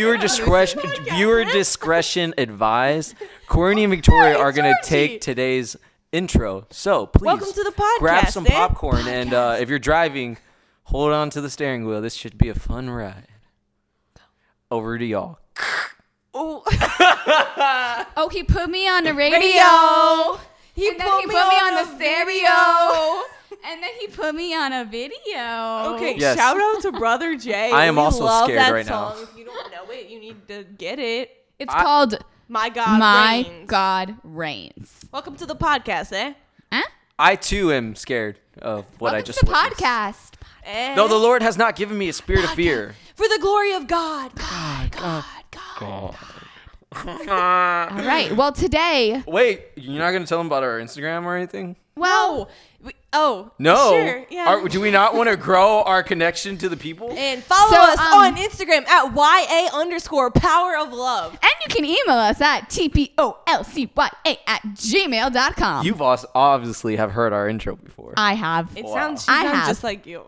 viewer discretion viewer discretion advised. Courtney and Victoria are gonna take today's intro. So please Welcome to the grab some eh? popcorn and uh, if you're driving, hold on to the steering wheel. This should be a fun ride. Over to y'all. Oh, Oh, he put me on the radio. radio. He and then put he me put me on on the the stereo. And then he put me on a video. Okay, Yes. shout out to Brother Jay. I am We also love scared that right now. song. If you don't know it, you need to get it. It's I- called My God Reigns. My reigns. God Reigns. Welcome to the podcast, eh? Huh? I too am scared of what I Welcome just to the witnessed. podcast. eh? No, the Lord has not given me a spirit of fear. For the glory of God. God, God, God. All right. Well, today, Wait, you're not gonna tell them about our Instagram or anything? Well, we, oh. No. Sure, yeah. Are- do we not want to grow our connection to the people? and follow So, us um, on Instagram at YA underscore power of love. and you can email us at tpolcya at gmail.com. You've also obviously have heard our intro before. I have. It Wow. sounds, I sounds have. just like you.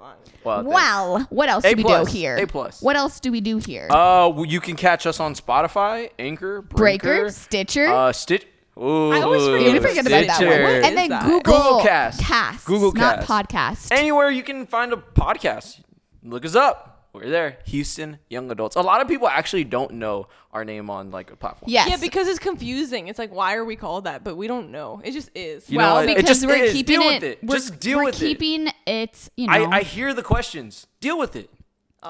Wow. Well, what else A do we do here? A plus. What else do we do here? Uh, well, you can catch us on Spotify, Anchor, Breaker, Breaker, Stitcher. uh, Stitch. Ooh, I always forget we forget about that one. Stitcher. And then that? Google, Google Cast. Cast, Google not Cast. podcast. Anywhere you can find a podcast, look us up. We're there. Houston Young Adults. A lot of people actually don't know our name on like a platform. yes. Yeah, because it's confusing. It's like, why are we called that? But we don't know. It just is. You well, what? It because just we're is. keeping Deal it. with it. We're, Just deal we're with it. keeping it. You know, I, I hear the questions. Deal with it.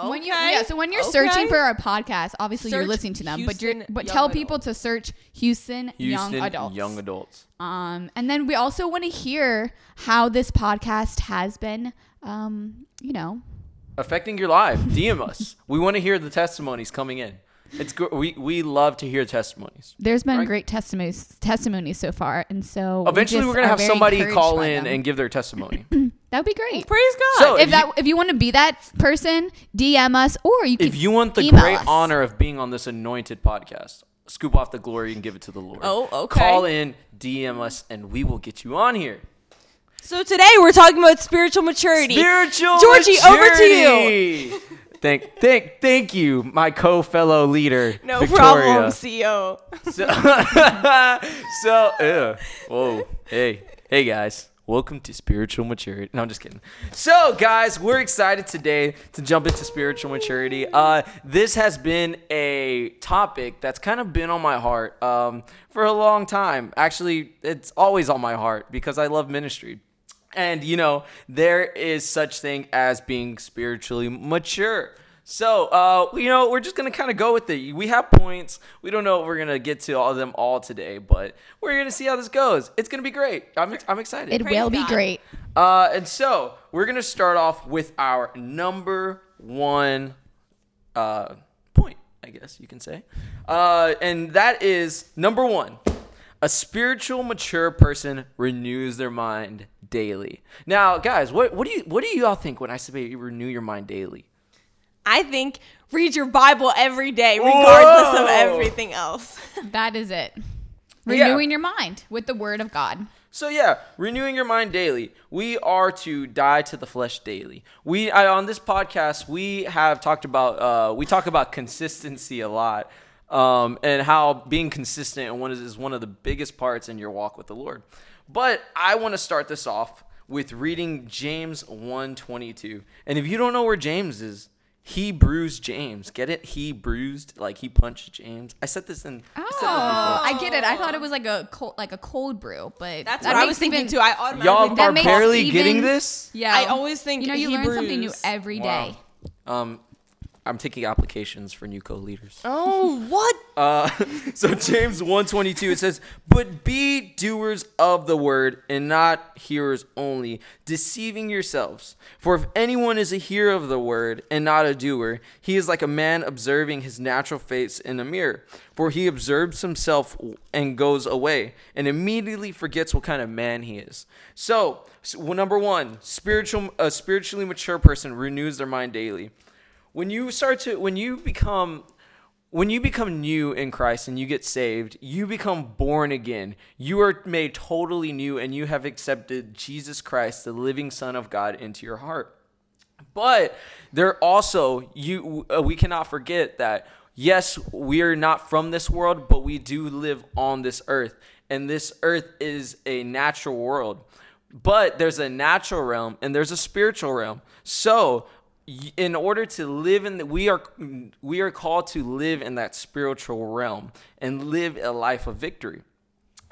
When you, yeah, so when you're okay. searching for our podcast, obviously you're listening to them, but you're but tell Adults. people to search Houston, Houston young adults. Young Adults. Um, and then we also want to hear how this podcast has been. Um, you know, affecting your life. DM us. We want to hear the testimonies coming in. It's go- we we love to hear testimonies. there's been Right. great testimonies testimonies so far, and so we Eventually, just we're gonna have somebody call in them. and give their testimony. that'd be great. Praise God. So- if if that you- if you want to be that person, DM us or you can if you want the great us. honor of being on this anointed podcast, scoop off the glory and give it to the Lord. Oh, okay. Call in, DM us, and we will get you on here. so today we're talking about spiritual maturity. Spiritual Georgie, over to you. Thank, thank, thank you, my co-fellow leader, no Victoria. problem, CEO. So, so ew. whoa, hey, hey guys, welcome to spiritual maturity. No, I'm just kidding. So, guys, we're excited today to jump into spiritual maturity. Uh, this has been a topic that's kind of been on my heart um, for a long time. Actually, it's always on my heart because I love ministry. And you know, there is such thing as being spiritually mature. So, uh, you know, we're just gonna kind of go with it. We have points. We don't know if we're gonna get to all of them all today, but we're gonna see how this goes. It's gonna be great. I'm, I'm excited. it Praise will be great. Uh, and so we're gonna start off with our number one uh, point, I guess you can say, uh, and that is number one: a spiritual mature person renews their mind daily. Now, guys, what what do you what do you all think when I say you renew your mind daily? I think read your Bible every day, regardless of everything else. That is it. Yeah. Renewing your mind with the Word of God. So yeah, renewing your mind daily. We are to die to the flesh daily. We I, on this podcast we have talked about uh, we talk about consistency a lot, um, and how being consistent and one is, is one of the biggest parts in your walk with the Lord. But I want to start this off with reading James 1:22. And if you don't know where James is, he bruised James. Get it? He bruised like he punched James. I said this in. I said. Oh, I get it. I thought it was like a cold, like a cold brew, but That's that what I was thinking even- too. I automatically Y'all That are makes barely even- getting this. Yeah, I always think you know you learn something new every day. Wow. Um, I'm taking applications for new co-leaders. Oh, what? Uh, so James 122 it says, "But be doers of the word and not hearers only, deceiving yourselves. For if anyone is a hearer of the word and not a doer, he is like a man observing his natural face in a mirror. For he observes himself and goes away and immediately forgets what kind of man he is." So, so number 1, spiritual a spiritually mature person renews their mind daily when you start to when you become when you become new in Christ and you get saved, you become born again. You are made totally new and you have accepted Jesus Christ, the living Son of God, into your heart. But there also you uh, we cannot forget that yes, we are not from this world, but we do live on this earth. And this earth is a natural world. But there's a natural realm and there's a spiritual realm. So, in order to live in the, we are we are called to live in that spiritual realm and live a life of victory.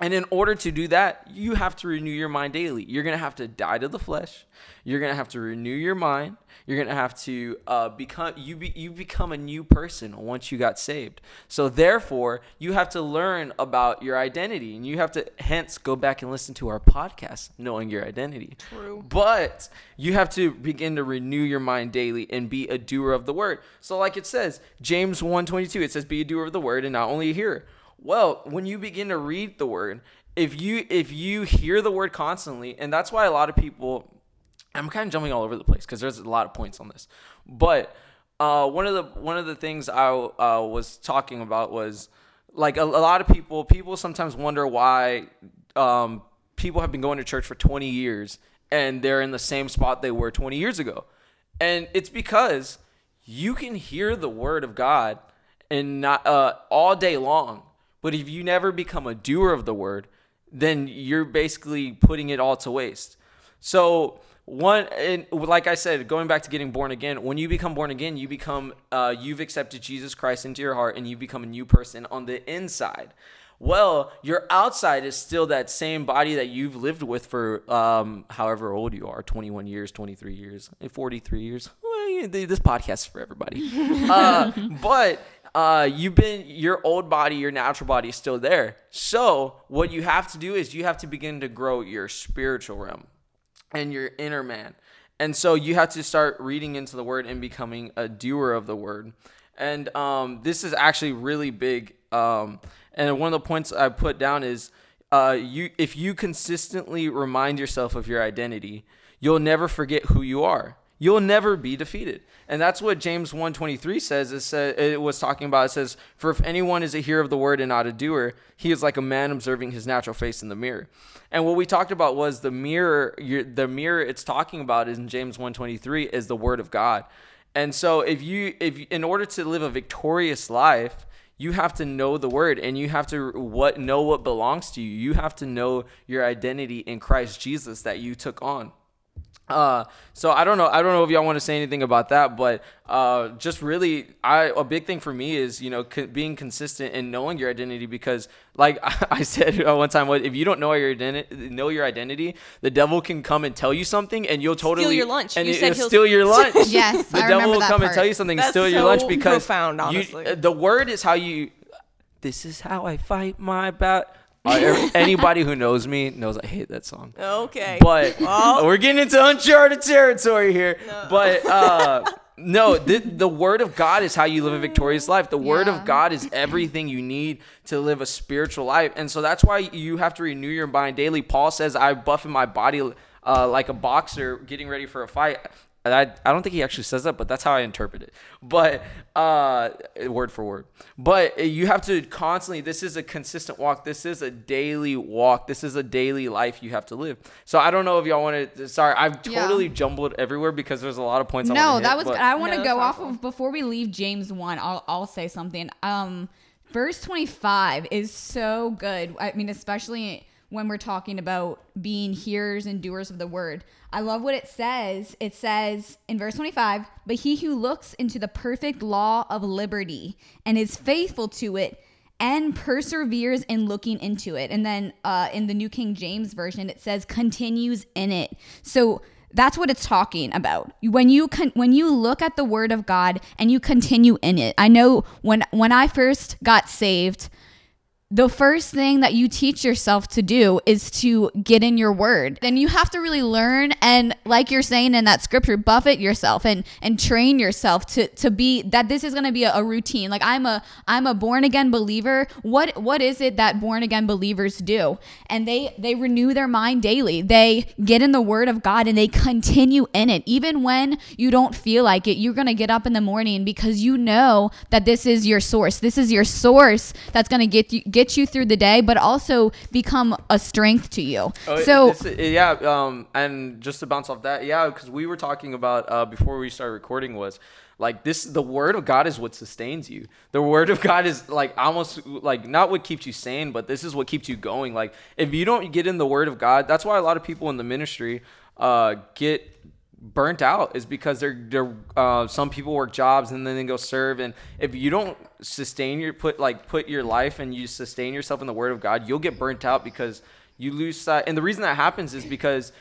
And in order to do that, you have to renew your mind daily. You're to have to die to the flesh. You're to have to renew your mind. You're to have to uh, become you be, you become a new person once you got saved. So therefore, you have to learn about your identity and you have to hence go back and listen to our podcast knowing your identity. True. But you have to begin to renew your mind daily and be a doer of the word. So like it says, James 1:22, it says be a doer of the word and not only a hearer. Well, when you begin to read the word, if you if you hear the word constantly, and that's why a lot of people I'm kind of jumping all over the place because there's a lot of points on this. But uh, one of the one of the things I uh, was talking about was like a, a lot of people people sometimes wonder why um, people have been going to church for 20 years and they're in the same spot they were 20 years ago, and it's because you can hear the word of God and not uh, all day long, but if you never become a doer of the word, then you're basically putting it all to waste. So one and like I said, going back to getting born again, when you become born again, you become uh, you've accepted Jesus Christ into your heart and you become a new person on the inside. Well, your outside is still that same body that you've lived with for um, however old you are 21 years, 23 years, 43 years. Well, this podcast is for everybody. uh, but uh, you've been your old body, your natural body is still there. So what you have to do is you have to begin to grow your spiritual realm and your inner man. And so you have to start reading into the word and becoming a doer of the word. And um, this is actually really big. Um, and one of the points I put down is uh, you if you consistently remind yourself of your identity, you'll never forget who you are. You'll never be defeated. And that's what James 123 says. It, says, it was talking about. It says, For if anyone is a hearer of the word and not a doer, he is like a man observing his natural face in the mirror. And what we talked about was the mirror, the mirror it's talking about in James 123 is the word of God. And so if you if in order to live a victorious life, you have to know the word and you have to what know what belongs to you. You have to know your identity in Christ Jesus that you took on. Uh, so I don't know. I don't know if y'all want to say anything about that, but uh, just really, I a big thing for me is you know co- being consistent and knowing your identity because, like I said one time, if you don't know your identity, know your identity, the devil can come and tell you something, and you'll totally steal your lunch. and You it- said it'll he'll- steal your lunch. Yes, the I devil will that come and tell you something, That's steal your lunch because profound, honestly. uh, the word is how you. This is how I fight my battle. anybody who knows me knows I hate that song. Okay. But Well. we're getting into uncharted territory here. But uh, no, the, the word of God is how you live a victorious life. The word Yeah. of God is everything you need to live a spiritual life. And so that's why you have to renew your mind daily. Paul says, I buffing my body uh, like a boxer getting ready for a fight. And I, I don't think he actually says that, but that's how I interpret it. But uh, word for word. But you have to constantly. This is a consistent walk. This is a daily walk. This is a daily life you have to live. So I don't know if y'all want to. Sorry, I've Yeah. totally jumbled everywhere because there's a lot of points. I no, wanna that hit, was but- I want to No, go off powerful. of before we leave James one. I'll I'll say something. Um, verse twenty five is so good. I mean, especially when we're talking about being hearers and doers of the word. I love what it says. It says in verse 25, but he who looks into the perfect law of liberty and is faithful to it and perseveres in looking into it. And then uh, in the New King James Version, it says continues in it. So that's what it's talking about. When you con- when you look at the Word of God and you continue in it. I know when when I first got saved, the first thing that you teach yourself to do is to get in your word. And you have to really learn and like you're saying in that scripture, buffet yourself and and train yourself to to be that this is to be a, a routine. Like I'm a I'm a born again believer. What what is it that born again believers do? And they they renew their mind daily. They get in the word of God and they continue in it. Even when you don't feel like it, you're to get up in the morning because you know that this is your source. This is your source that's to get you get you through the day, but also become a strength to you. Oh, so yeah, um, and just to bounce off that, yeah, because we were talking about uh, before we started recording was Like this, the word of God is what sustains you. The word of God is like almost like not what keeps you sane, but this is what keeps you going. Like if you don't get in the word of God, that's why a lot of people in the ministry uh, get burnt out is because they're they're uh, some people work jobs and then they go serve and if you don't sustain your put like put your life and you sustain yourself in the word of God you'll get burnt out because you lose sight and the reason that happens is because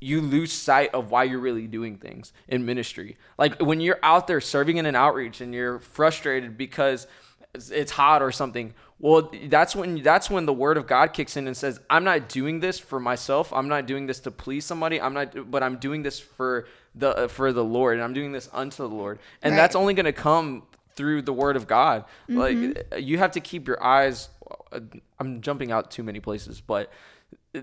you lose sight of why you're really doing things in ministry. Like when you're out there serving in an outreach and you're frustrated because it's hot or something. Well, that's when that's when the word of God kicks in and says, "I'm not doing this for myself. I'm not doing this to please somebody. I'm not but I'm doing this for the for the Lord and I'm doing this unto the Lord." And Right. that's only going to come through the word of God. Mm-hmm. Like you have to keep your eyes I'm jumping out too many places, but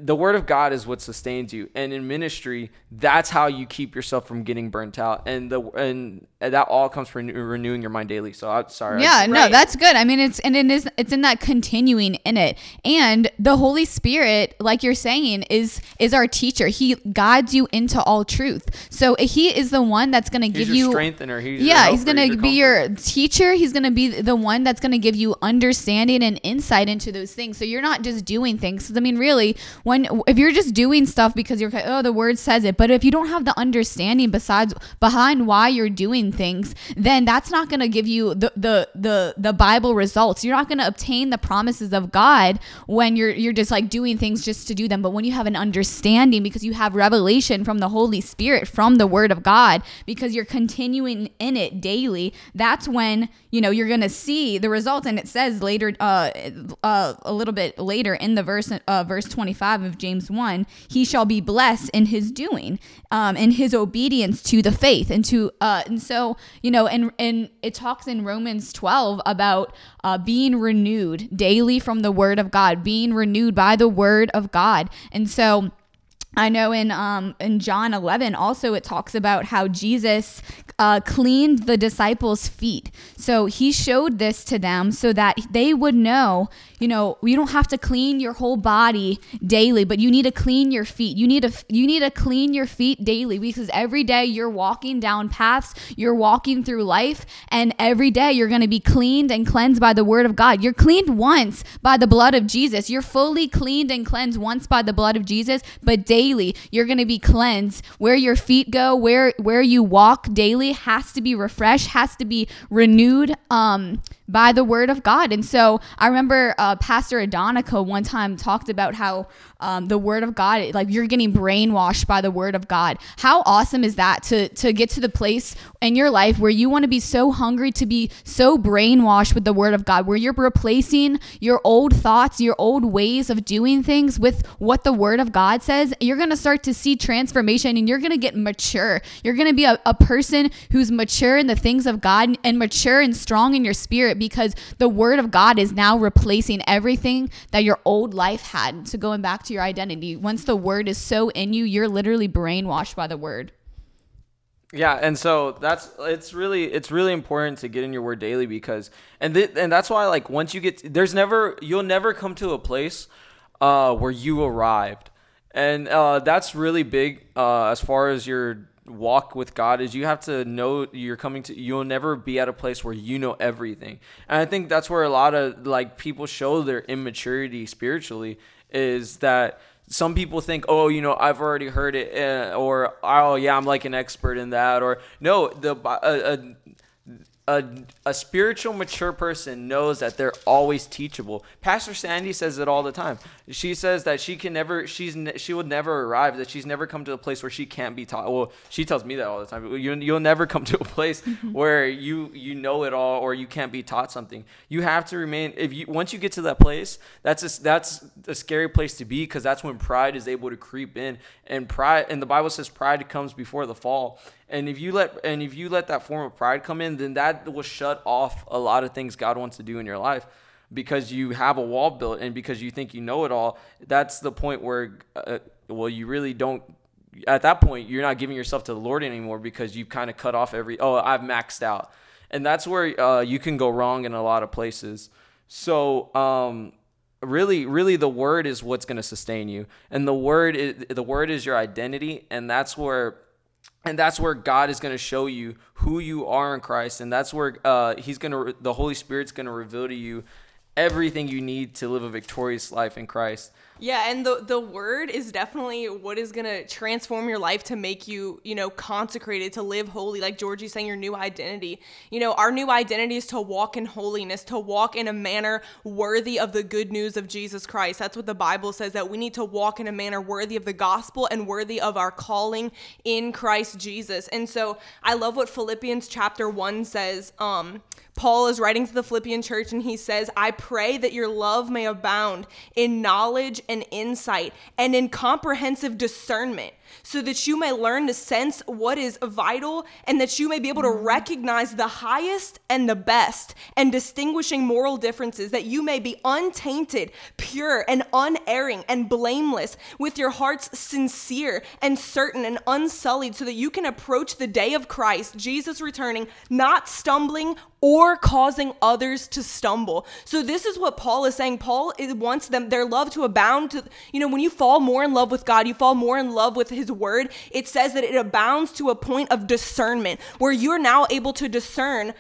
the word of God is what sustains you, and in ministry, that's how you keep yourself from getting burnt out, and the and that all comes from renewing your mind daily. So I'm sorry. Yeah, no, that's good. I mean, it's and it is it's in that continuing in it, and the Holy Spirit, like you're saying, is is our teacher. He guides you into all truth. So He is the one that's going to give you strengthener. He's yeah, he's gonna be your teacher. He's gonna be the one that's gonna give you understanding and insight into those things. So you're not just doing things. I mean, really, when if you're just doing stuff because you're oh, the word says it, but if you don't have the understanding besides behind why you're doing things, then that's not gonna give you the the the the Bible results. You're not gonna obtain the promises of God when you're you're just like doing things just to do them. But when you have an understanding because you have revelation from the Holy Spirit from the Word of God, because you're continuing in it daily, that's when you know you're gonna see the results. And it says later, uh, uh, a little bit later in the verse, uh, verse 25 of James one, he shall be blessed in his doing, um, in his obedience to the faith, and to uh, and so you know, and and it talks in Romans 12 about uh, being renewed daily from the Word of God, being renewed by the Word of God, and so. I know in um in John 11 also it talks about how Jesus uh, cleaned the disciples' feet. So he showed this to them so that they would know, you know, you don't have to clean your whole body daily, but you need to clean your feet. You need to you need to clean your feet daily because every day you're walking down paths, you're walking through life, and every day you're going to be cleaned and cleansed by the word of God. You're cleaned once by the blood of Jesus. You're fully cleaned and cleansed once by the blood of Jesus, but daily you're going to be cleansed. Where your feet go, where where you walk daily has to be refreshed, has to be renewed um by the word of God. And so I remember uh, Pastor Adonica one time talked about how um, the word of God, like you're getting brainwashed by the word of God. How awesome is that to to get to the place in your life where you want to be so hungry to be so brainwashed with the word of God, where you're replacing your old thoughts, your old ways of doing things with what the word of God says. You're gonna start to see transformation, and you're gonna get mature. You're gonna be a, a person who's mature in the things of God and mature and strong in your spirit because the word of God is now replacing everything that your old life had. So going back to your identity, once the word is so in you, you're literally brainwashed by the word. Yeah, and so that's it's really it's really important to get in your word daily because and th- and that's why like once you get there's never you'll never come to a place uh where you arrived. And uh that's really big uh as far as your walk with God is you have to know you're coming to you'll never be at a place where you know everything. And I think that's where a lot of like people show their immaturity spiritually is that some people think, oh, you know, I've already heard it, uh, or oh, yeah, I'm like an expert in that, or no, the a, a, a, a spiritual mature person knows that they're always teachable. Pastor Sandy says it all the time. She says that she can never, she's she would never arrive, that she's never come to a place where she can't be taught. Well, she tells me that all the time. You, you'll never come to a place where you you know it all or you can't be taught something. You have to remain. If you once you get to that place, that's a, that's a scary place to be because that's when pride is able to creep in, and pride and the Bible says pride comes before the fall. And if you let and if you let that form of pride come in, then that will shut off a lot of things God wants to do in your life because you have a wall built and because you think you know it all. That's the point where uh, well, you really don't at that point you're not giving yourself to the Lord anymore because you've kind of cut off every oh, I've maxed out. And that's where uh, you can go wrong in a lot of places. So, um really really the word is what's going to sustain you and the word is, the word is your identity and that's where and that's where God is going to show you who you are in Christ, and that's where uh, He's going to, the Holy Spirit's going to reveal to you everything you need to live a victorious life in Christ. Yeah, and the the word is definitely what is gonna transform your life to make you, you know, consecrated to live holy. Like Georgie's saying, your new identity. You know, our new identity is to walk in holiness, to walk in a manner worthy of the good news of Jesus Christ. That's what the Bible says that we need to walk in a manner worthy of the gospel and worthy of our calling in Christ Jesus. And so I love what Philippians chapter one says. Um, Paul is writing to the Philippian church and he says, I pray that your love may abound in knowledge insight and in comprehensive discernment so that you may learn to sense what is vital and that you may be able to mm-hmm. recognize the highest and the best and distinguishing moral differences, that you may be untainted, pure, and unerring and blameless, with your hearts sincere and certain and unsullied, so that you can approach the day of Christ, Jesus returning, not stumbling or causing others to stumble. So this is what Paul is saying. Paul wants them their love to abound to you know when you fall more in love with God, you fall more in love with his word. It says that it abounds to a point of discernment where you're now able to discern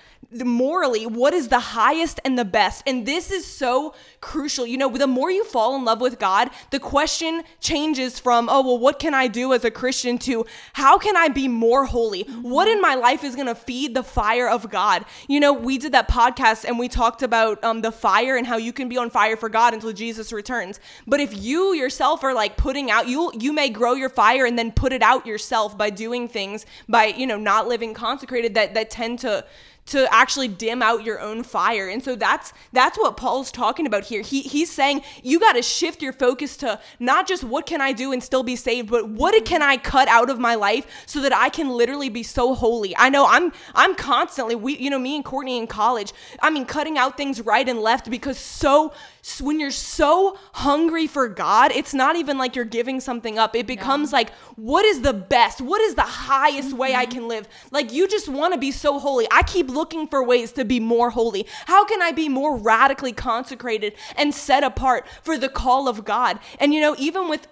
morally what is the highest and the best. And this is so crucial. You know, the more you fall in love with God, the question changes from, oh, well, what can I do as a Christian to how can I be more holy? What in my life is going to feed the fire of God? You know, we did that podcast and we talked about um, the fire and how you can be on fire for God until Jesus returns. But if you yourself are like putting out, you you may grow your fire and then put it out yourself by doing things by you know not living consecrated that that tend to to actually dim out your own fire. And so that's that's what Paul's talking about here. He he's saying you got to shift your focus to not just what can I do and still be saved, but what can I cut out of my life so that I can literally be so holy. I know I'm I'm constantly we you know me and Courtney in college, I mean cutting out things right and left because so when you're so hungry for God, it's not even like you're giving something up. It becomes like, what is the best? What is the highest mm-hmm. way I mm-hmm. can live? Like, you just want to be so holy. I keep looking for ways to be more holy. How can I be more radically consecrated and set apart for the call of God? And, you know, even with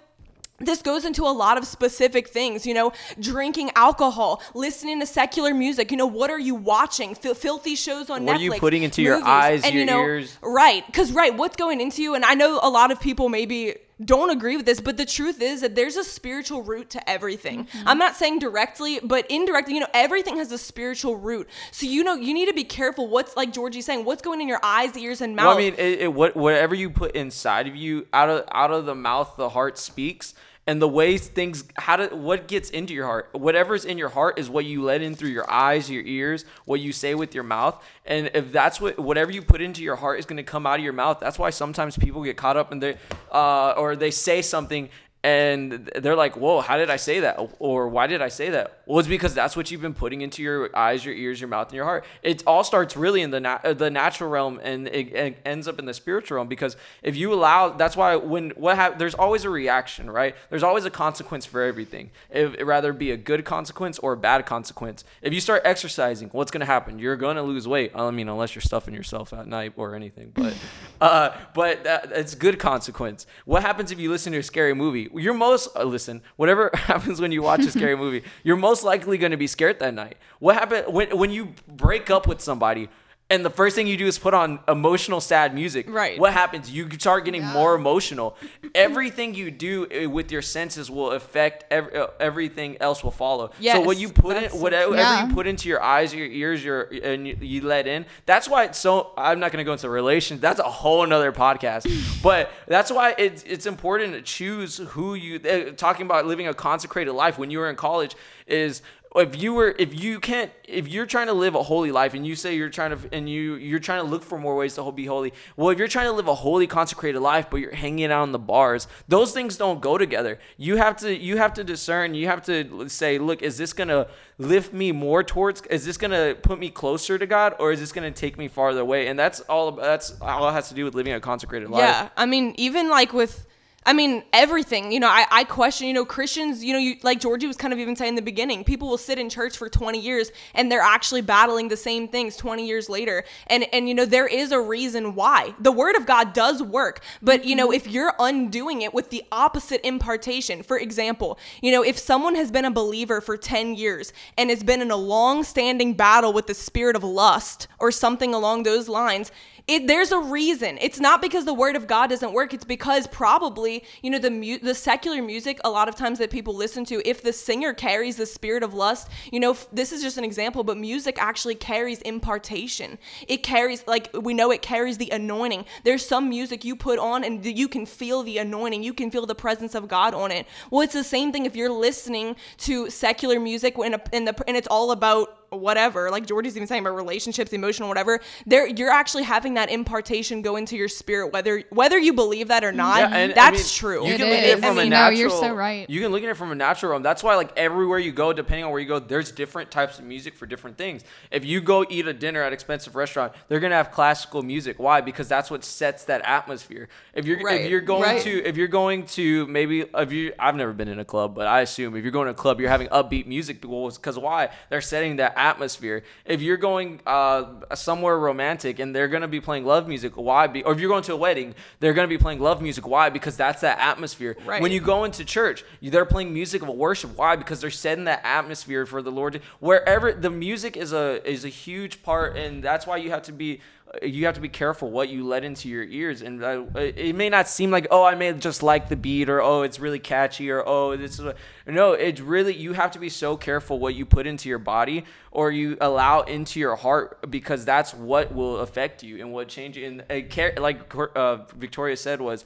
this goes into a lot of specific things, you know, drinking alcohol, listening to secular music. You know, what are you watching? F- filthy shows on what Netflix. What are you putting into movies, your eyes, and, your you know, ears? Right, because right, what's going into you? And I know a lot of people maybe don't agree with this, but the truth is that there's a spiritual root to everything. Mm-hmm. I'm not saying directly, but indirectly, you know, everything has a spiritual root. So you know, you need to be careful. What's like Georgie's saying, what's going in your eyes, ears, and mouth. Well, I mean, it, it, what whatever you put inside of you, out of out of the mouth, the heart speaks and the ways things how to what gets into your heart whatever's in your heart is what you let in through your eyes your ears what you say with your mouth. And if that's what whatever you put into your heart is going to come out of your mouth that's why sometimes people get caught up in their uh, or they say something and they're like, "Whoa, how did I say that?" Or "Why did I say that?" Well, it's because that's what you've been putting into your eyes, your ears, your mouth, and your heart. It all starts really in the na- the natural realm, and it, it, ends up in the spiritual realm. Because if you allow, that's why when what ha- there's always a reaction, right? There's always a consequence for everything. If it rather be a good consequence or a bad consequence. If you start exercising, what's to happen? You're to lose weight. I mean, unless you're stuffing yourself at night or anything, but uh, but that, it's good consequence. What happens if you listen to a scary movie? You're most uh, listen whatever happens when you watch a scary movie you're most likely going to be scared that night. What happened when, when you break up with somebody and the first thing you do is put on emotional sad music. Right. What happens? You start getting yeah. more emotional. Everything you do eh, with your senses will affect every, uh, everything else will follow. Yes, so what you put in whatever yeah. you put into your eyes your ears your and you, you let in that's why it's so i'm not going to go into relations that's a whole another podcast. But that's why it's it's important to choose who you uh, talking about living a consecrated life when you were in college is if you were if you can't if you're trying to live a holy life and you say you're trying to and you you're trying to look for more ways to be holy well if you're trying to live a holy consecrated life but you're hanging out in the bars those things don't go together. You have to you have to discern you have to say look is this gonna lift me more towards is this gonna put me closer to god or is this gonna take me farther away? And that's all that's all it has to do with living a consecrated life. Yeah i mean even like with I mean, everything. You know, I, I question, you know, Christians, you know, you, like Georgie was kind of even saying in the beginning, people will sit in church for 20 years and they're actually battling the same things 20 years later. And, and you know, there is a reason why. The word of God does work. But, you know, mm-hmm. if you're undoing it with the opposite impartation, for example, you know, if someone has been a believer for 10 years and has been in a long standing battle with the spirit of lust or something along those lines, it, there's a reason. It's not because the word of God doesn't work. It's because probably, you know, the mu- the secular music a lot of times that people listen to, if the singer carries the spirit of lust, you know, f- this is just an example, but music actually carries impartation. It carries like we know it carries the anointing. There's some music you put on and you can feel the anointing. You can feel the presence of God on it. Well, it's the same thing if you're listening to secular music when the and it's all about whatever like georgie's even saying about relationships emotional whatever there you're actually having that impartation go into your spirit whether whether you believe that or not Yeah, and, I that's mean, true You It can look at it is. from I a mean, natural. no, you're so right. You can look at it from a natural realm. That's why, like everywhere you go, depending on where you go, there's different types of music for different things. If you go eat a dinner at expensive restaurant, they're gonna have classical music. Why? Because that's what sets that atmosphere. If you're Right, if you're going right. to if you're going to maybe if you I've never been in a club, but I assume if you're going to a club, you're having upbeat music because why? They're setting that atmosphere. If you're going uh, somewhere romantic and they're gonna be playing love music, why? Be, or if you're going to a wedding, they're gonna be playing love music. Why? Because that's that atmosphere. Right. When you go into church, they're playing music of worship. Why? Because they're setting that atmosphere for the Lord. Wherever the music is a is a huge part, and that's why you have to be you have to be careful what you let into your ears. And uh, it may not seem like oh I may just like the beat or oh it's really catchy or oh this is no it's really you have to be so careful what you put into your body or you allow into your heart because that's what will affect you and what change you. And it like uh, Victoria said was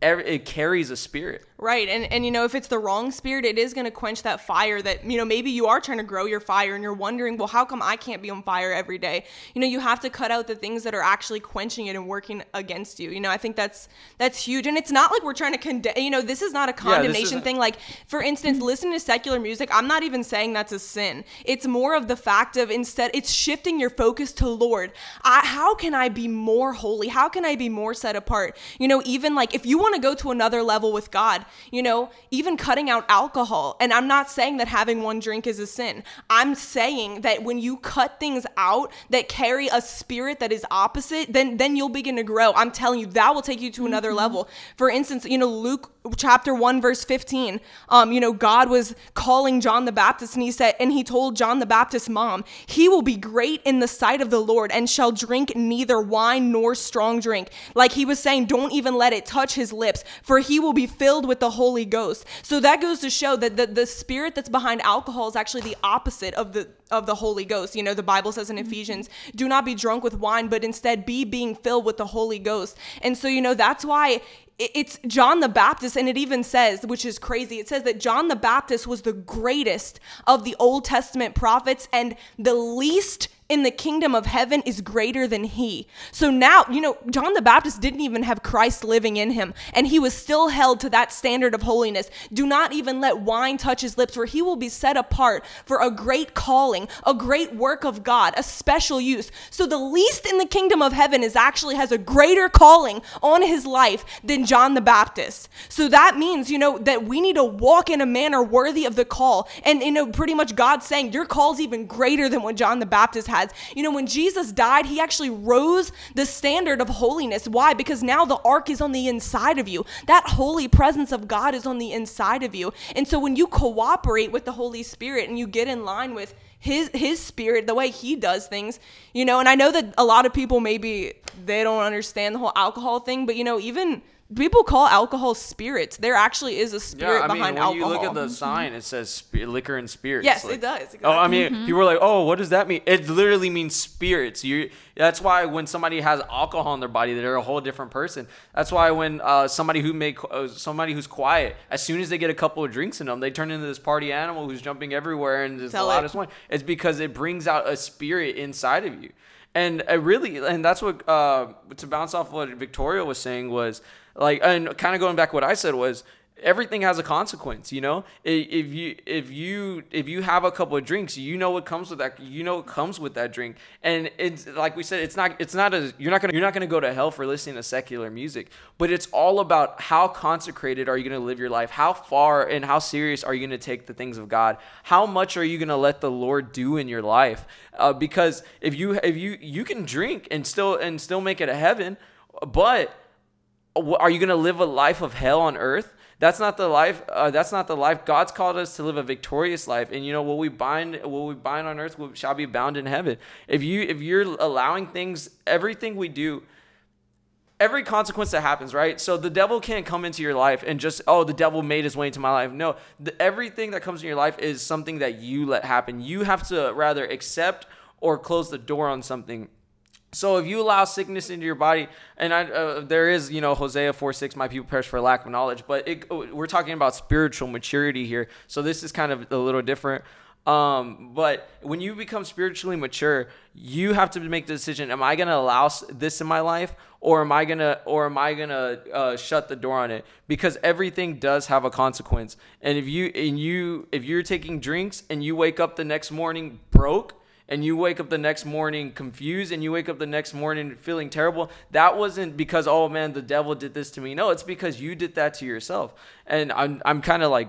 it carries a spirit. Right. And and you know, if it's the wrong spirit, it is going to quench that fire that, you know, maybe you are trying to grow your fire and you're wondering, well, how come I can't be on fire every day? You know, you have to cut out the things that are actually quenching it and working against you. You know, I think that's that's huge. And it's not like we're trying to condemn, you know, this is not a condemnation isn't- thing. Like, for instance, listening to secular music, I'm not even saying that's a sin. It's more of the fact of instead, it's shifting your focus to Lord. I, how can I be more holy? How can I be more set apart? You know, even like if you want to go to another level with God, you know, even cutting out alcohol. And I'm not saying that having one drink is a sin. I'm saying that when you cut things out that carry a spirit that is opposite, then then you'll begin to grow. I'm telling you, that will take you to another mm-hmm. level. For instance, you know, Luke chapter 1 verse 15 um you know god was calling john the baptist and he said and he told john the baptist's mom he will be great in the sight of the lord and shall drink neither wine nor strong drink like he was saying don't even let it touch his lips for he will be filled with the holy ghost so that goes to show that the, the spirit that's behind alcohol is actually the opposite of the of the Holy Ghost. You know, the Bible says in Ephesians, do not be drunk with wine, but instead be being filled with the Holy Ghost. And so, you know, that's why it's John the Baptist, and it even says, which is crazy, it says that John the Baptist was the greatest of the Old Testament prophets, and the least in the kingdom of heaven is greater than he. So now, you know, John the Baptist didn't even have Christ living in him, and he was still held to that standard of holiness. Do not even let wine touch his lips, for he will be set apart for a great calling, a great work of God, a special use. So the least in the kingdom of heaven is actually has a greater calling on his life than John the Baptist. So that means, you know, that we need to walk in a manner worthy of the call. And, you know, pretty much God's saying your call's even greater than what John the Baptist had. You know, when Jesus died, he actually rose the standard of holiness. Why? Because now the ark is on the inside of you. That holy presence of God is on the inside of you. And so when you cooperate with the Holy Spirit and you get in line with his his spirit the way he does things you know and i know that a lot of people maybe they don't understand the whole alcohol thing but you know even people call alcohol spirits there actually is a spirit Yeah, I mean, behind when alcohol you look at the sign, it says sp- liquor and spirits. Yes, Like- it does, Oh, I exactly. mean, people are like, "Oh, what does that mean?" It literally means spirits. You. That's why when somebody has alcohol in their body, they're a whole different person. That's why when uh, somebody who make uh, somebody who's quiet, as soon as they get a couple of drinks in them, they turn into this party animal who's jumping everywhere and is the Tell it. loudest one. It's because it brings out a spirit inside of you. And I really, and that's what uh, to bounce off what Victoria was saying was like, and kind of going back, what I said was, everything has a consequence you know? If you if you if you have a couple of drinks you know what comes with that you know what comes with that drink. And it's like we said it's not it's not a you're not gonna you're not gonna go to hell for listening to secular music. But it's all about how consecrated are you gonna live your life? How far and how serious are you gonna take the things of god? How much are you gonna let the lord do in your life? Uh, because if you if you you can drink and still and still make it a heaven but are you going to live a life of hell on earth that's not the life uh, that's not the life god's called us to live a victorious life and you know what we bind what we bind on earth shall be bound in heaven if you if you're allowing things everything we do every consequence that happens, right? So the devil can't come into your life and just, oh, the devil made his way into my life. No, the, everything that comes in your life is something that you let happen. You have to rather accept or close the door on something. So if you allow sickness into your body, and I, uh, there is, you know, Hosea 4 6, my people perish for lack of knowledge, but it, we're talking about spiritual maturity here. So this is kind of a little different. Um, but when you become spiritually mature, you have to make the decision: Am I going to allow this in my life, or am I gonna, or am I gonna uh, shut the door on it? Because everything does have a consequence. And if you and you if you're taking drinks and you wake up the next morning broke, and you wake up the next morning confused and you wake up the next morning feeling terrible that wasn't because oh man the devil did this to me. No it's because you did that to yourself. And i'm, I'm kind of like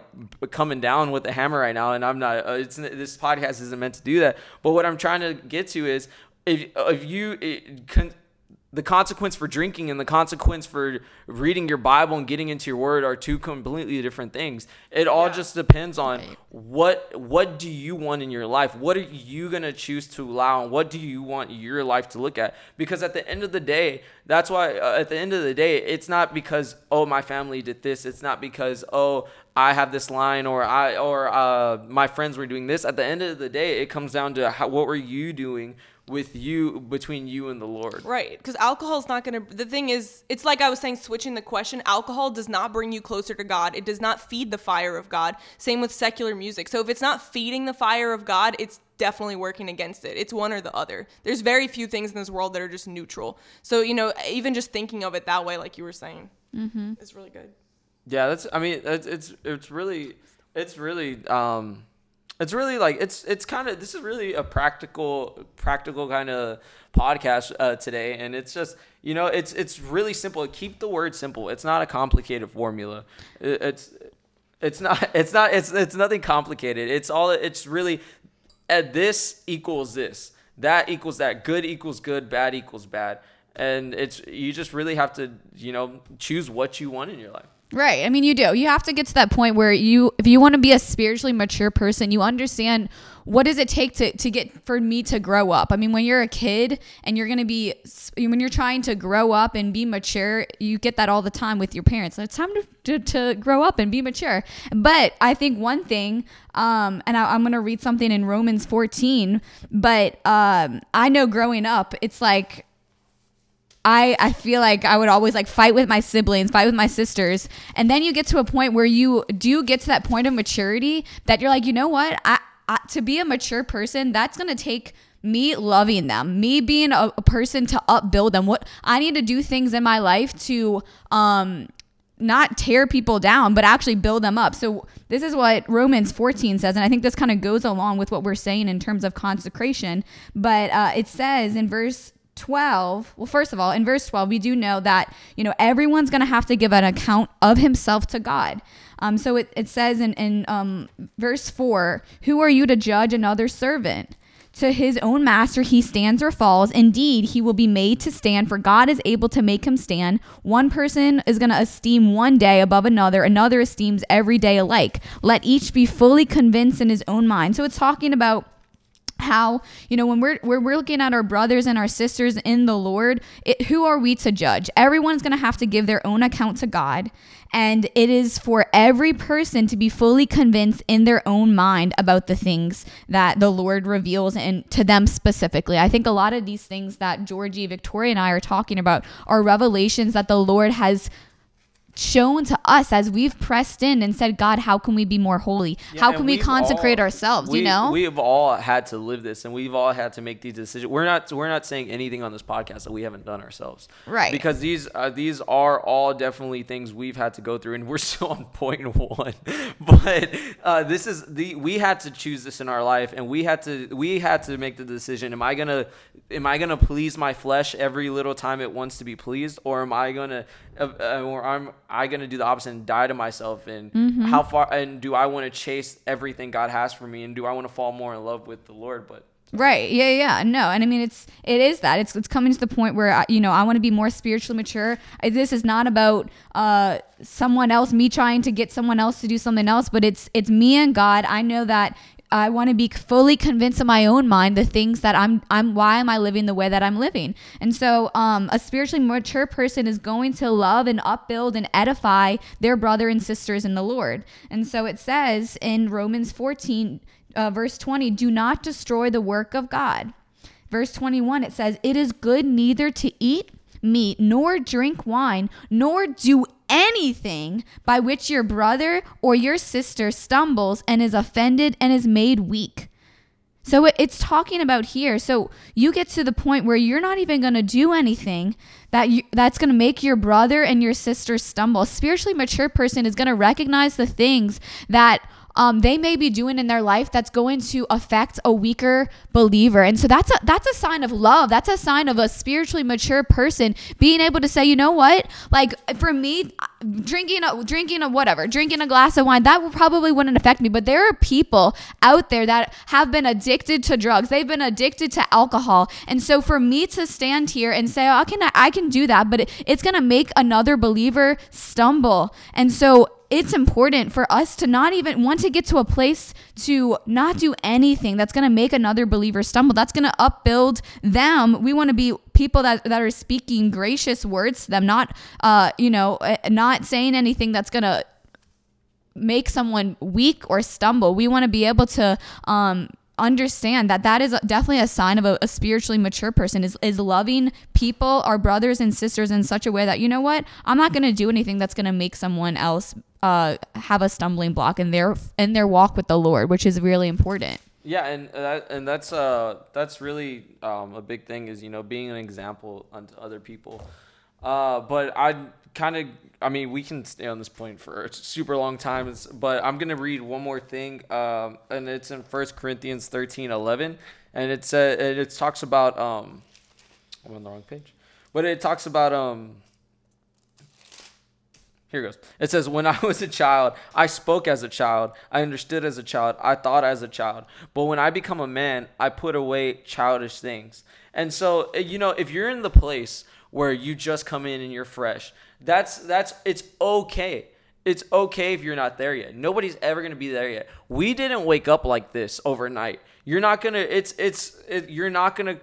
coming down with the hammer right now and i'm not uh, it's this podcast isn't meant to do that. But what i'm trying to get to is if, if you it, con, the consequence for drinking and the consequence for reading your Bible and getting into your word are two completely different things. It all Yeah. just depends on what what do you want in your life? What are you going to choose to allow and what do you want your life to look at? Because at the end of the day, that's why uh, at the end of the day, it's not because oh my family did this, it's not because oh I have this line or I or uh, my friends were doing this. At the end of the day, it comes down to how, what were you doing with you between you and the Lord. Right, because alcohol is not going to. The thing is, it's like I was saying, switching the question. Alcohol does not bring you closer to God. It does not feed the fire of God. Same with secular music. So if it's not feeding the fire of God, it's definitely working against it. It's one or the other. There's very few things in this world that are just neutral. So you know, even just thinking of it that way, like you were saying, mm-hmm. is really good. Yeah, that's. I mean, it's it's it's really it's really um it's really like it's it's kind of this is really a practical practical kind of podcast uh, today, and it's just you know it's it's really simple. Keep the word simple. It's not a complicated formula. It, it's it's not it's not it's it's nothing complicated. It's all it's really at this equals this. That equals that. Good equals good. Bad equals bad. And it's you just really have to you know choose what you want in your life. Right. I mean, you do. You have to get to that point where you, if you want to be a spiritually mature person, you understand what does it take to, to get for me to grow up. I mean, when you're a kid and you're going to be, when you're trying to grow up and be mature, you get that all the time with your parents. It's time to, to, to grow up and be mature. But I think one thing, um, and I, I'm going to read something in Romans 14, but um, I know growing up, it's like, I, I feel like I would always like fight with my siblings, fight with my sisters. And then you get to a point where you do get to that point of maturity that you're like, you know what? I, I to be a mature person, that's going to take me loving them, me being a, a person to upbuild them. What I need to do things in my life to um not tear people down, but actually build them up. So this is what Romans 14 says, and I think this kind of goes along with what we're saying in terms of consecration. But uh, it says in verse 12 well first of all in verse 12 we do know that you know everyone's going to have to give an account of himself to god. Um, so it, it says in, in um, verse 4 who are you to judge another servant? To his own master he stands or falls. Indeed he will be made to stand for god is able to make him stand. One person is going to esteem one day above another another esteems every day alike. Let each be fully convinced in his own mind. So it's talking about how you know when we're, we're looking at our brothers and our sisters in the lord it, who are we to judge? Everyone's going to have to give their own account to god and it is for every person to be fully convinced in their own mind about the things that the lord reveals and to them specifically. I think a lot of these things that georgie victoria and i are talking about are revelations that the lord has shown to us as we've pressed in and said, God, how can we be more holy? Yeah, how can we consecrate all- ourselves? we, you know? we've all had to live this, and we've all had to make these decisions. We're not we're not saying anything on this podcast that we haven't done ourselves, Right. Because these uh, these are all definitely things we've had to go through, and we're still on point one. but uh, this is the we had to choose this in our life, and we had to we had to make the decision: Am I gonna am I gonna please my flesh every little time it wants to be pleased, or am I gonna uh, uh, or am I gonna do the opposite and die to myself? And Mm-hmm. how far and do I want to chase everything God has for me, and do I want to fall more in love with the Lord? But Right. Yeah. Yeah. No. And I mean, it's it is that it's it's coming to the point where I, you know I want to be more spiritually mature. I- This is not about uh someone else, me trying to get someone else to do something else, but it's it's me and God. I know that. I want to be fully convinced in my own mind the things that I'm I'm why am I living the way that I'm living. And so um a spiritually mature person is going to love and upbuild and edify their brother and sisters in the Lord. And so it says in Romans 14 uh, verse 20, do not destroy the work of God. Verse 21, it says, It is good neither to eat meat, nor drink wine, nor do anything by which your brother or your sister stumbles and is offended and is made weak. So it's talking about here. So you get to the point where you're not even going to do anything that you, that's going to make your brother and your sister stumble. A spiritually mature person is going to recognize the things that um, they may be doing in their life that's going to affect a weaker believer. And so that's a that's a sign of love. That's a sign of a spiritually mature person being able to say, you know what? Like for me, drinking a drinking a whatever, drinking a glass of wine, that probably wouldn't affect me. But there are people out there that have been addicted to drugs. They've been addicted to alcohol. And so for me to stand here and say, oh, can I, I can do that, but it, it's gonna make another believer stumble. And so it's important for us to not even want to get to a place to not do anything that's going to make another believer stumble. That's going to upbuild them. We want to be people that, that are speaking gracious words to them, not, uh, you know, uh, not saying anything that's going to make someone weak or stumble. We want to be able to, um, understand that that is definitely a sign of a, a spiritually mature person is, is loving people our brothers and sisters in such a way that you know what i'm not going to do anything that's going to make someone else uh, have a stumbling block in their in their walk with the lord which is really important Yeah, and uh, that, and that's uh that's really um, a big thing is you know being an example unto other people. Uh, but I kind of I mean we can stay on this point for a super long time, but I'm gonna read one more thing, um, and it's in First Corinthians thirteen eleven, and it's uh, it, it talks about um I'm on the wrong page, but it talks about um here goes. It says, When I was a child, I spoke as a child. I understood as a child. I thought as a child. But when I become a man, I put away childish things. And so, uh, you know, if you're in the place where you just come in and you're fresh, that's, that's, it's okay. It's okay if you're not there yet. Nobody's ever going to be there yet. We didn't wake up like this overnight. You're not going to, it's, it's, it, you're not going to,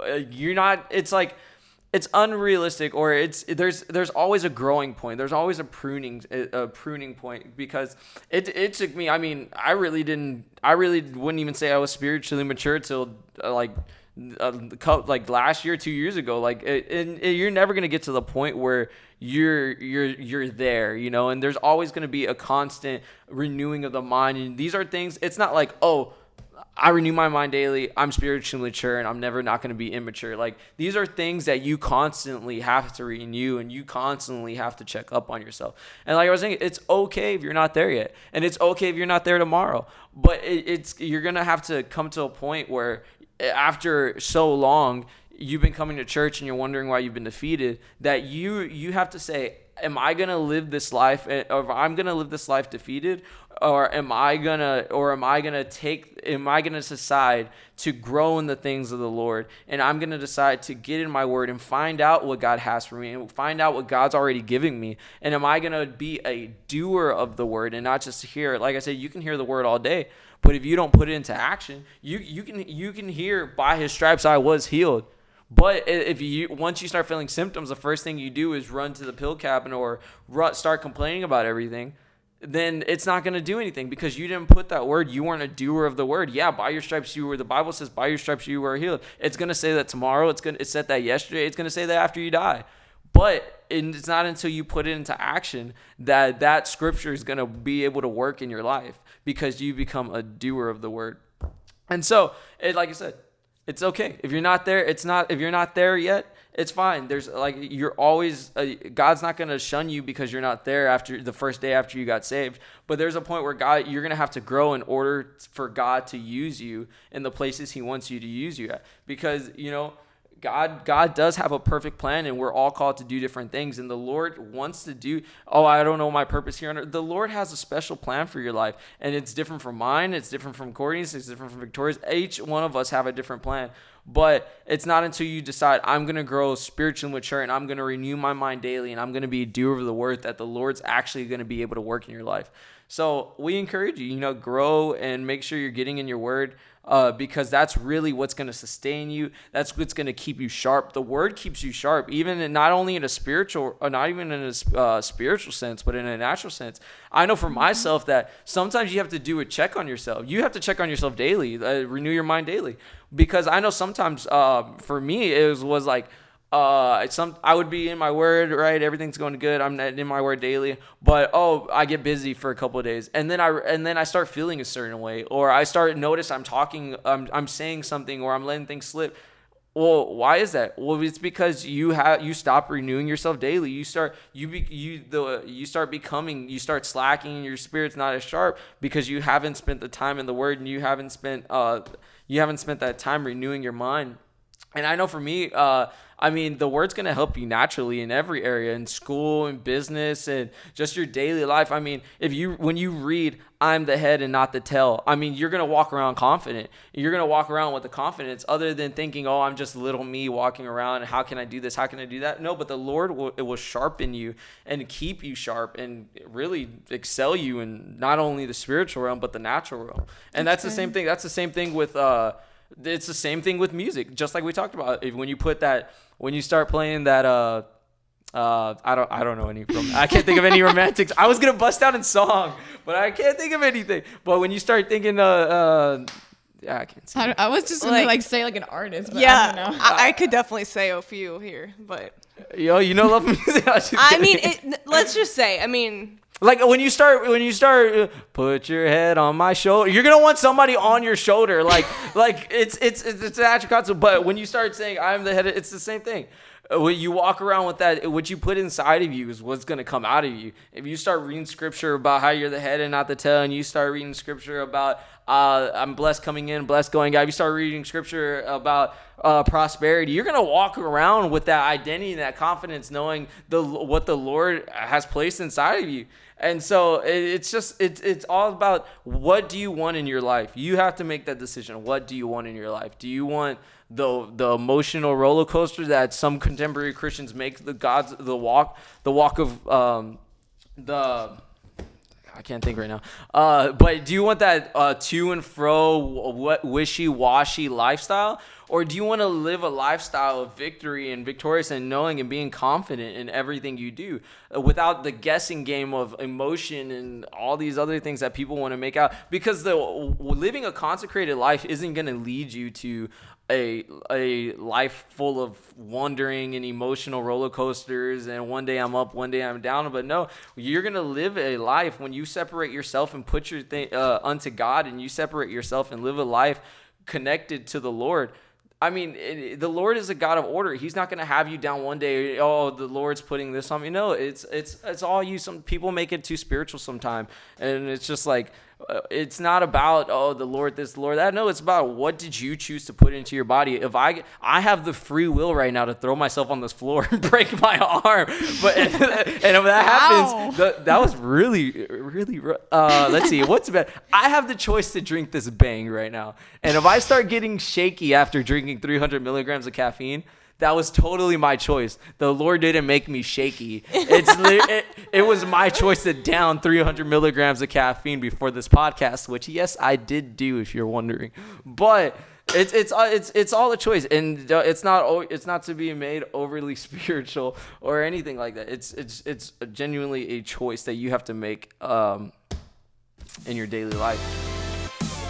uh, you're not, it's like, it's unrealistic or it's there's there's always a growing point. There's always a pruning a pruning point because it it took me i mean i really didn't i really wouldn't even say i was spiritually mature till uh, like uh, like last year two years ago like and you're never going to get to the point where you're you're you're there you know and there's always going to be a constant renewing of the mind and these are things it's not like oh I renew my mind daily. I'm spiritually mature and I'm never not going to be immature. Like these are things that you constantly have to renew and you constantly have to check up on yourself. And like I was saying, it's okay if you're not there yet, and it's okay if you're not there tomorrow. But it, it's you're gonna have to come to a point where eh, after so long you've been coming to church and you're wondering why you've been defeated that you you have to say am i to live this life eh, or i'm to live this life defeated or am i to or am i to take am i to decide to grow in the things of the lord? And i'm to decide to get in my word and find out what god has for me and find out what god's already giving me. And am i to be a doer of the word and not just hear it like i said you can hear the word all day but if you don't put it into action you you can you can hear by his stripes i was healed but if you once you start feeling symptoms, the first thing you do is run to the pill cabinet or start complaining about everything. Then it's not going to do anything because you didn't put that word. You weren't a doer of the word. Yeah, by your stripes you were. The Bible says, "By your stripes you were healed." It's going to say that tomorrow. It's going. It said that yesterday. It's going to say that after you die. But but it's not until you put it into action that that scripture is going to be able to work in your life because you become a doer of the word. And so, it, like I said, it's okay if you're not there. It's not if you're not there yet. It's fine. There's like you're always uh, God's not gonna shun you because you're not there after the first day after you got saved. But there's a point where God you're gonna have to grow in order for God to use you in the places He wants you to use you at. Because you know God God does have a perfect plan and we're all called to do different things and the Lord wants to do oh I don't know my purpose here on earth. The Lord has a special plan for your life and it's different from mine, it's different from Courtney's, it's different from Victoria's. Each one of us have a different plan. But it's not until you decide I'm going to grow spiritually mature and I'm going to renew my mind daily and I'm going to be a doer of the word that the Lord's actually going to be able to work in your life. So we encourage you, you know, grow and make sure you're getting in your word uh, because that's really what's going to sustain you. That's what's going to keep you sharp. The word keeps you sharp, even in, not only in a spiritual, or not even in a uh, spiritual sense, but in a natural sense. I know for myself that sometimes you have to do a check on yourself. You have to check on yourself daily, uh, renew your mind daily, because I know sometimes uh, for me it was, was like uh some i would be in my word right? Everything's going good. I'm in my word daily. But oh i get busy for a couple of days. And then i and then i start feeling a certain way. Or i start notice i'm talking i'm, I'm saying something or i'm letting things slip. Well why is that? Well it's because you have you stop renewing yourself daily. You start you be you the you start becoming you start slacking. Your spirit's not as sharp because you haven't spent the time in the word and you haven't spent uh you haven't spent that time renewing your mind. And I know for me, uh, I mean, the word's gonna help you naturally in every area, in school, in business, and just your daily life. I mean, if you when you read, "I'm the head and not the tail," I mean, you're gonna walk around confident. You're gonna walk around with the confidence, other than thinking, "Oh, I'm just little me walking around. How can I do this? How can I do that?" No, but the Lord will it will sharpen you and keep you sharp and really excel you in not only the spiritual realm but the natural realm. And that's, that's the same thing. That's the same thing with. Uh, it's the same thing with music, just like we talked about. When you put that, when you start playing that, uh, uh, I don't, I don't know any. Rom- I can't think of any romantics. I was gonna bust out in song, but I can't think of anything. But when you start thinking, uh, uh yeah, I can't. I, I, was just gonna like, like, say like an artist. yeah, I, I, could definitely say a few here, but yo, you know, love music. I mean, it, let's just say, I mean, like when you start when you start uh, put your head on my shoulder, you're gonna want somebody on your shoulder. Like like it's it's it's, an actual concept. But when you start saying I'm the head, it's the same thing. Uh, when you walk around with that, what you put inside of you is what's going to come out of you. If you start reading scripture about how you're the head and not the tail, and you start reading scripture about uh, I'm blessed coming in, blessed going out, if you start reading scripture about uh, prosperity, you're going to walk around with that identity and that confidence, knowing the what the Lord has placed inside of you. And so it's just it's it's all about what do you want in your life. You have to make that decision. What do you want in your life? Do you want the the emotional roller coaster that some contemporary Christians make the God's the walk the walk of um, the I can't think right now. Uh, but do you want that uh, to and fro, wishy washy lifestyle, or do you want to live a lifestyle of victory and victorious and knowing and being confident in everything you do, uh, without the guessing game of emotion and all these other things that people want to make out? Because the living a consecrated life isn't going to lead you to a a life full of wandering and emotional roller coasters and one day I'm up one day I'm down but no you're going to live a life when you separate yourself and put your thing uh, unto God and you separate yourself and live a life connected to the Lord I mean, the Lord is a God of order. He's not going to have you down one day. Oh, the Lord's putting this on me. No, it's it's it's all you. Some people make it too spiritual sometime, and it's just like it's not about oh the lord this lord that. No it's about what did you choose to put into your body? If i i have the free will right now to throw myself on this floor and break my arm. But and, and if that happens the, that was really really uh, let's see what's bad i have the choice to drink this bang right now. And if i start getting shaky after drinking 300 milligrams of caffeine that was totally my choice. The Lord didn't make me shaky. It's it, it was my choice to down 300 milligrams of caffeine before this podcast, which yes, I did do. If you're wondering, but it's it's uh, it's it's all a choice, and uh, it's not it's not to be made overly spiritual or anything like that. It's it's it's genuinely a choice that you have to make um, in your daily life.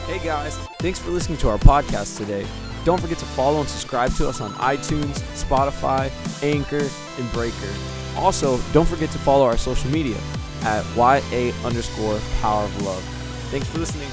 Hey guys, thanks for listening to our podcast today. Don't forget to follow and subscribe to us on iTunes, Spotify, Anchor, and Breaker. Also, don't forget to follow our social media at YA underscore power of love. Thanks for listening.